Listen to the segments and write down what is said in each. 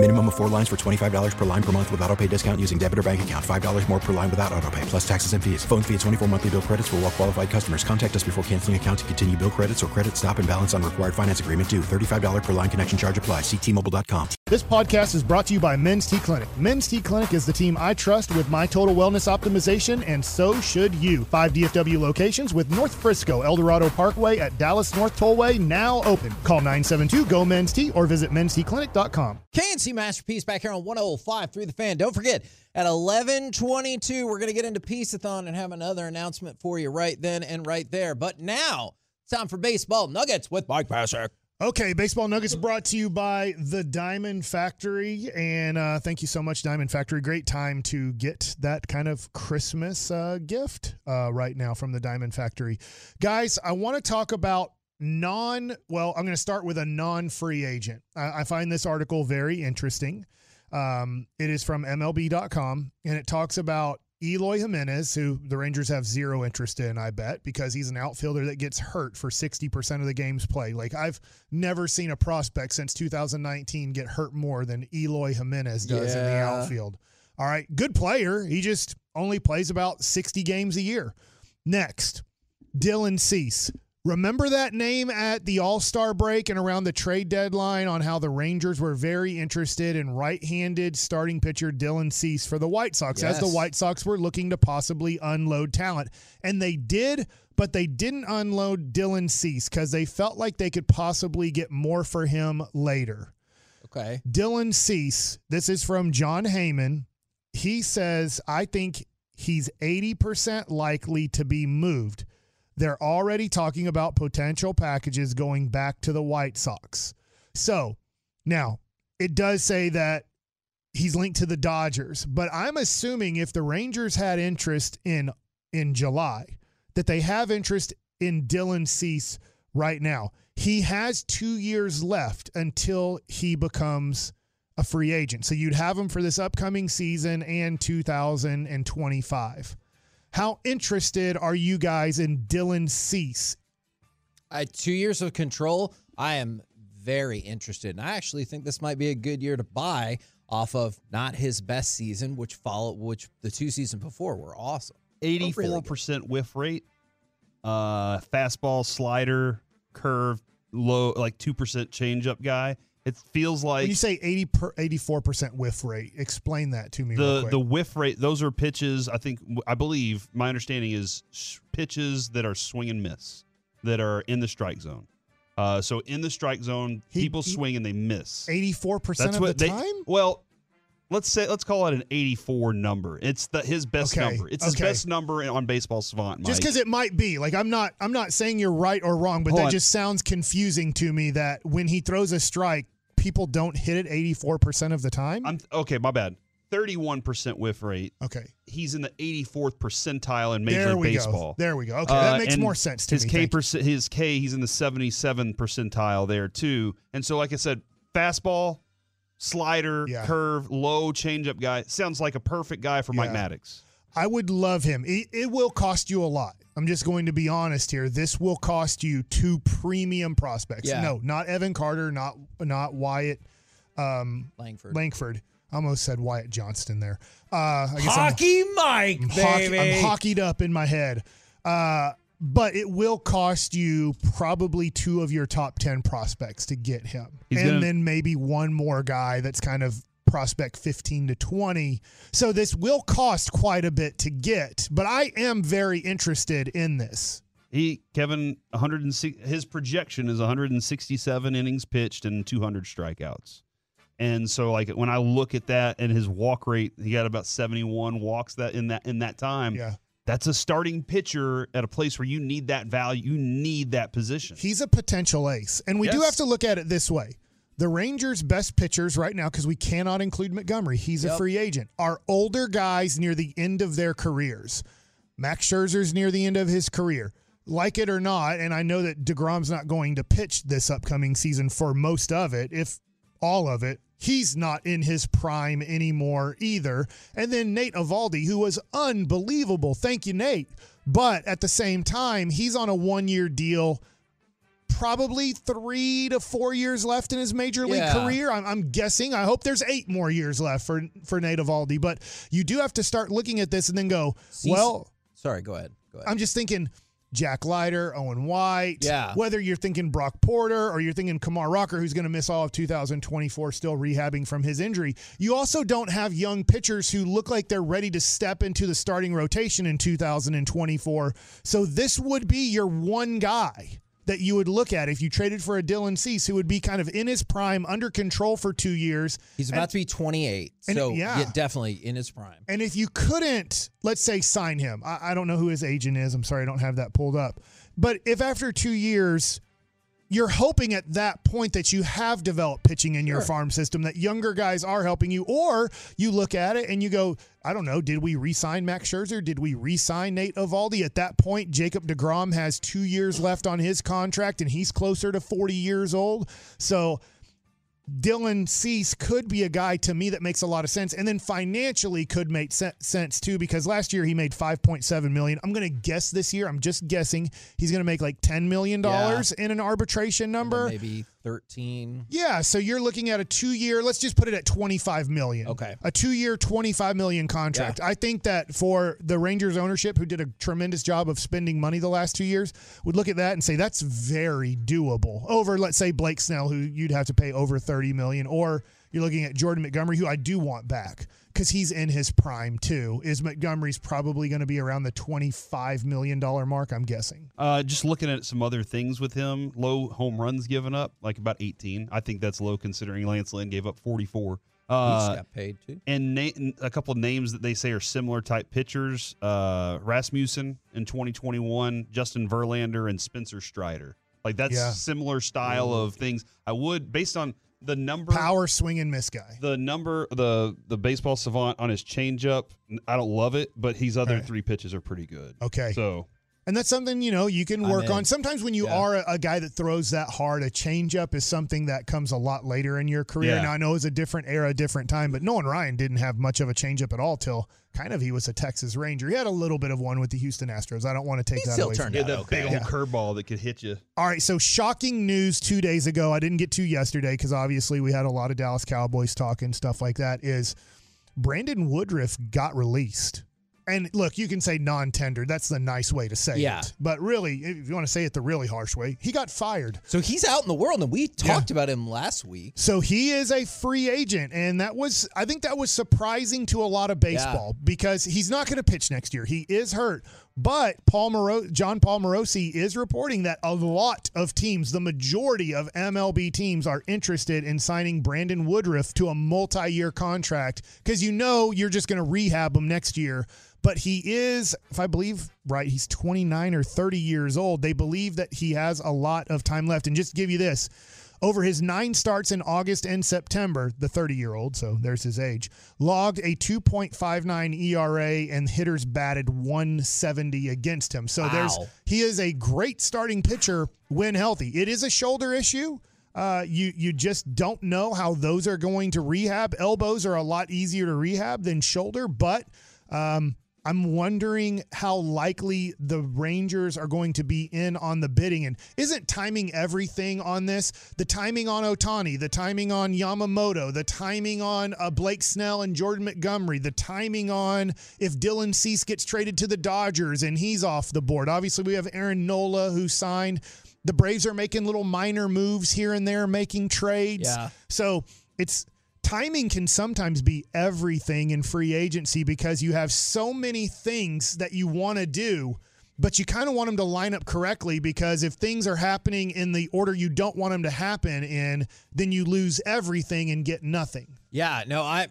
Minimum of four lines for $25 per line per month with auto pay discount using debit or bank account. $5 more per line without auto pay, plus taxes and fees. Phone fee at 24 monthly bill credits for all well qualified customers. Contact us before canceling account to continue bill credits or credit stop and balance on required finance agreement due. $35 per line connection charge apply. Ctmobile.com. This podcast is brought to you by Men's T Clinic. Men's T Clinic is the team I trust with my total wellness optimization, and so should you. Five DFW locations with North Frisco, Eldorado Parkway at Dallas North Tollway now open. Call 972 GO Men's T or visit mensteclinic.com. KNC Masterpiece back here on 105 through the fan. Don't forget, at 1122, we're going to get into Peaceathon and have another announcement for you right then and right there. But now, time for Baseball Nuggets with Mike Pasek. Okay, Baseball Nuggets brought to you by the Diamond Factory. And uh, thank you so much, Diamond Factory. Great time to get that kind of Christmas uh, gift uh, right now from the Diamond Factory. Guys, I want to talk about non, well, I'm going to start with a non free agent. I, I find this article very interesting. Um, it is from MLB.com and it talks about Eloy Jimenez, who the Rangers have zero interest in, I bet, because he's an outfielder that gets hurt for 60% of the games played. Like, I've never seen a prospect since 2019 get hurt more than Eloy Jimenez does in the outfield. All right, good player. He just only plays about 60 games a year. Next, Dylan Cease. Remember that name at the All Star break and around the trade deadline on how the Rangers were very interested in right handed starting pitcher Dylan Cease for the White Sox, as the White Sox were looking to possibly unload talent. And they did, but they didn't unload Dylan Cease because they felt like they could possibly get more for him later. Okay. Dylan Cease, this is from Jon Heyman. He says, I think he's 80% likely to be moved. They're already talking about potential packages going back to the White Sox. So now it does say that he's linked to the Dodgers, but I'm assuming if the Rangers had interest in in July, that they have interest in Dylan Cease right now. He has two years left until he becomes a free agent. So you'd have him for this upcoming season and 2025. How interested are you guys in Dylan Cease? At two years of control, I am very interested. And I actually think this might be a good year to buy off of not his best season, which followed, which the two seasons before were awesome. Eighty-four percent whiff rate. Uh, fastball, slider, curve, low, like two percent changeup guy. It feels like When you say 80 per, 84% whiff rate, explain that to me the the whiff rate. Those are pitches. I think I believe my understanding is pitches that are swing and miss that are in the strike zone. Uh, so in the strike zone, He- people he- swing and they miss. 84% of the they, time? Well, let's say let's call it an 84 number. It's the his best Okay, number. It's his best number on Baseball Savant. Just because it might be like I'm not I'm not saying you're right or wrong, but Hold that on. just sounds confusing to me. That when he throws a strike, people don't hit it 84 percent of the time. I'm okay. My bad. 31% whiff rate. okay, He's in the 84th percentile in Major there League Baseball. go. There we go. Okay, Uh, that makes more sense to his me. K perc- his K, he's in the 77th percentile there too. And so, like I said, fastball, slider, Yeah. curve, low changeup guy sounds like a perfect guy for Mike Maddux. I would love him. It, it will cost you a lot. I'm just going to be honest here. This will cost you two premium prospects. Yeah. No, not Evan Carter, not not Wyatt um, Langford. Langford. I almost said Wyatt Johnston there. Uh, I guess I'm- Hockey Mike, I'm, hockey. I'm hockeyed up in my head. Uh, but it will cost you probably two of your top 10 prospects to get him. He's and gonna- then maybe one more guy that's kind of prospect 15 to 20. So this will cost quite a bit to get, but I am very interested in this. He Kevin 106 his projection is 167 innings pitched and 200 strikeouts. And so like when I look at that and his walk rate, he got about 71 walks that in that in that time. Yeah. That's a starting pitcher at a place where you need that value, you need that position. He's a potential ace. And we do have to look at it this way. The Rangers' best pitchers right now, because we cannot include Montgomery, he's a free agent, are older guys near the end of their careers. Max Scherzer's near the end of his career. Like it or not, and I know that DeGrom's not going to pitch this upcoming season for most of it, if all of it. he's not in his prime anymore either. And then Nate Eovaldi, who was unbelievable. Thank you, Nate. But at the same time, he's on a one year deal. Probably three to four years left in his major league Yeah. career. I'm, I'm guessing. I hope there's eight more years left for for Nate Eovaldi. But you do have to start looking at this and then go, Cease- well, Sorry, go ahead. Go ahead. I'm just thinking Jack Leiter, Owen White. Yeah. Whether you're thinking Brock Porter or you're thinking Kumar Rocker, who's going to miss all of 2024, still rehabbing from his injury. You also don't have young pitchers who look like they're ready to step into the starting rotation in 2024. So this would be your one guy that you would look at if you traded for a Dylan Cease, who would be kind of in his prime, under control for two years. He's about to be 28, and- so yeah. yeah, definitely in his prime. And if you couldn't, let's say, sign him, I, I don't know who his agent is. I'm sorry, I don't have that pulled up. But if after two years, you're hoping at that point that you have developed pitching in your farm system, that younger guys are helping you, or you look at it and you go, I don't know, did we re sign Max Scherzer? Did we re sign Nate Eovaldi? At that point, Jacob DeGrom has two years left on his contract and he's closer to 40 years old. So, Dylan Cease could be a guy to me that makes a lot of sense, and then financially could make se- sense too because last year he made five point seven million. I'm going to guess this year. I'm just guessing he's going to make like ten million dollars in an arbitration number. Maybe 13. Yeah, so you're looking at a two year, let's just put it at 25 million. Okay. A two year, 25 million contract. I think that for the Rangers ownership, who did a tremendous job of spending money the last two years, would look at that and say that's very doable over, let's say, Blake Snell, who you'd have to pay over 30 million, or you're looking at Jordan Montgomery, who I do want back because he's in his prime too. Is Montgomery's probably going to be around the $25 million mark, I'm guessing. Uh, just looking at some other things with him, low home runs given up, like about 18. I think that's low considering Lance Lynn gave up 44. He Uh, got paid too. and na- a couple of names that they say are similar type pitchers: uh, Rasmussen in 2021, Justin Verlander, and Spencer Strider. Like that's Yeah. similar style of things. I would, based on the number, Power swing and miss guy. the number, the the baseball savant on his changeup. I don't love it, but his other right. three pitches are pretty good. Okay. So And that's something, you know, you can work on. Sometimes when you Yeah. are a, a guy that throws that hard, a changeup is something that comes a lot later in your career. Yeah. Now, I know it's a different era, different time, but Nolan Ryan didn't have much of a changeup at all till kind of he was a Texas Ranger. He had a little bit of one with the Houston Astros. I don't want to take He that still away turned from out him. that okay. big old curveball that could hit you. All right, so shocking news two days ago. I didn't get to yesterday because obviously we had a lot of Dallas Cowboys talk and stuff like that. Is Brandon Woodruff got released? And look, you can say non-tender. That's the nice way to say Yeah. it. But really, if you want to say it the really harsh way, he got fired. So he's out in the world, and we talked about him last week. So he is a free agent, and that was I think that was surprising to a lot of baseball because he's not going to pitch next year. He is hurt, but Paul Moro- Jon Paul Morosi is reporting that a lot of teams, the majority of MLB teams, are interested in signing Brandon Woodruff to a multi-year contract because you know you're just going to rehab him next year. But he is, if I believe right, he's 29 or 30 years old. They believe that he has a lot of time left. And just give you this, over his nine starts in August and September, the 30 year old, so there's his age, logged a 2.59 ERA and hitters batted 170 against him. So there's he is a great starting pitcher when healthy. It is a shoulder issue. Uh, you you just don't know how those are going to rehab. Elbows are a lot easier to rehab than shoulder, but um, I'm wondering how likely the Rangers are going to be in on the bidding. And isn't timing everything on this? The timing on Ohtani, the timing on Yamamoto, the timing on uh, Blake Snell and Jordan Montgomery, the timing on if Dylan Cease gets traded to the Dodgers and he's off the board. Obviously, we have Aaron Nola who signed. The Braves are making little minor moves here and there, making trades. Yeah. So it's timing can sometimes be everything in free agency because you have so many things that you want to do, but you kind of want them to line up correctly because if things are happening in the order you don't want them to happen in, then you lose everything and get nothing. Yeah, no, I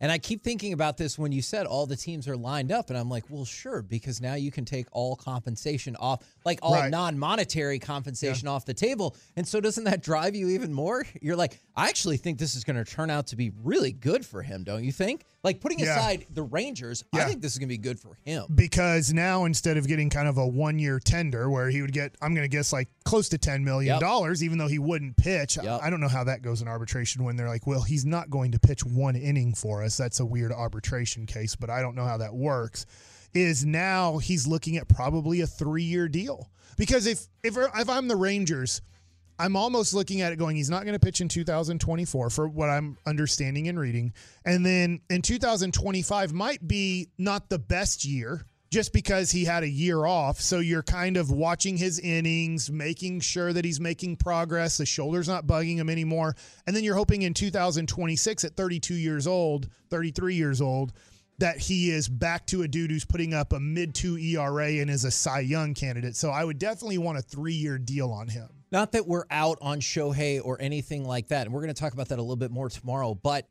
And I keep thinking about this when you said all the teams are lined up, and I'm like, well, sure, because now you can take all compensation off, like all Right. non monetary compensation off the table. And so doesn't that drive you even more? You're like, I actually think this is going to turn out to be really good for him, don't you think? Like putting Yeah. aside the Rangers, I think this is going to be good for him. because now instead of getting kind of a one year tender where he would get, I'm going to guess like close to $10 million, Yep. even though he wouldn't pitch. Yep. I don't know how that goes in arbitration when they're like, well, he's not going to pitch one inning for us. That's a weird arbitration case, but I don't know how that works. Is now he's looking at probably a three year deal. Because if, if, if I'm the Rangers, I'm almost looking at it going, he's not going to pitch in 2024 for what I'm understanding and reading. And then in 2025 might be not the best year just because he had a year off. So you're kind of watching his innings, making sure that he's making progress. The shoulder's not bugging him anymore. And then you're hoping in 2026 at 32 years old, 33 years old, that he is back to a dude who's putting up a mid two ERA and is a Cy Young candidate. So I would definitely want a three year deal on him. Not that we're out on Shohei or anything like that. And we're going to talk about that a little bit more tomorrow. But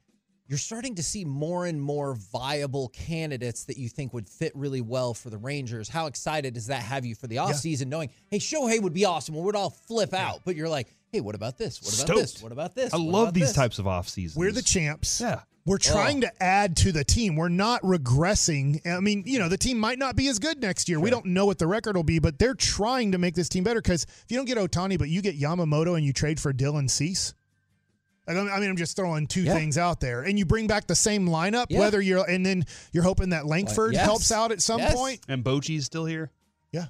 you're starting to see more and more viable candidates that you think would fit really well for the Rangers. How excited does that have you for the offseason, knowing, hey, Shohei would be awesome. We would all flip out. But you're like, hey, what about this? What about this? What about this? I What love these this? types of off seasons. We're the champs. Yeah. We're trying oh. to add to the team. We're not regressing. I mean, you know, the team might not be as good next year. We don't know what the record will be, but they're trying to make this team better because if you don't get Ohtani, but you get Yamamoto and you trade for Dylan Cease. Like, I mean, I'm just throwing two Yeah. things out there, and you bring back the same lineup. Yeah. Whether you're, and then you're hoping that Langford Yes. helps out at some Yes. point, And Bochy's still here. Yeah.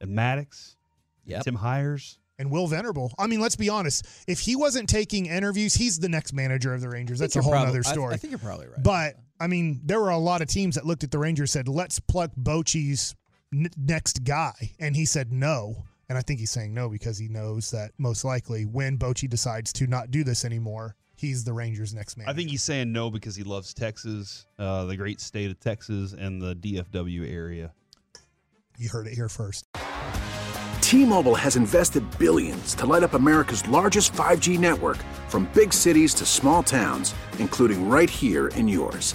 And Maddux. Yeah. Tim Hyers. and Will Venable. I mean, let's be honest. If he wasn't taking interviews, he's the next manager of the Rangers. That's a whole you're probably- other I- story. I, think you're probably right. But I mean, there were a lot of teams that looked at the Rangers said, "Let's pluck Bochy's n- next guy," and he said no. And I think he's saying no because he knows that most likely when Bochy decides to not do this anymore, he's the Rangers' next man. I think he's saying no because he loves Texas, uh, the great state of Texas, and the DFW area. you heard it here first. T-Mobile has invested billions to light up America's largest 5G network from big cities to small towns, including right here in yours.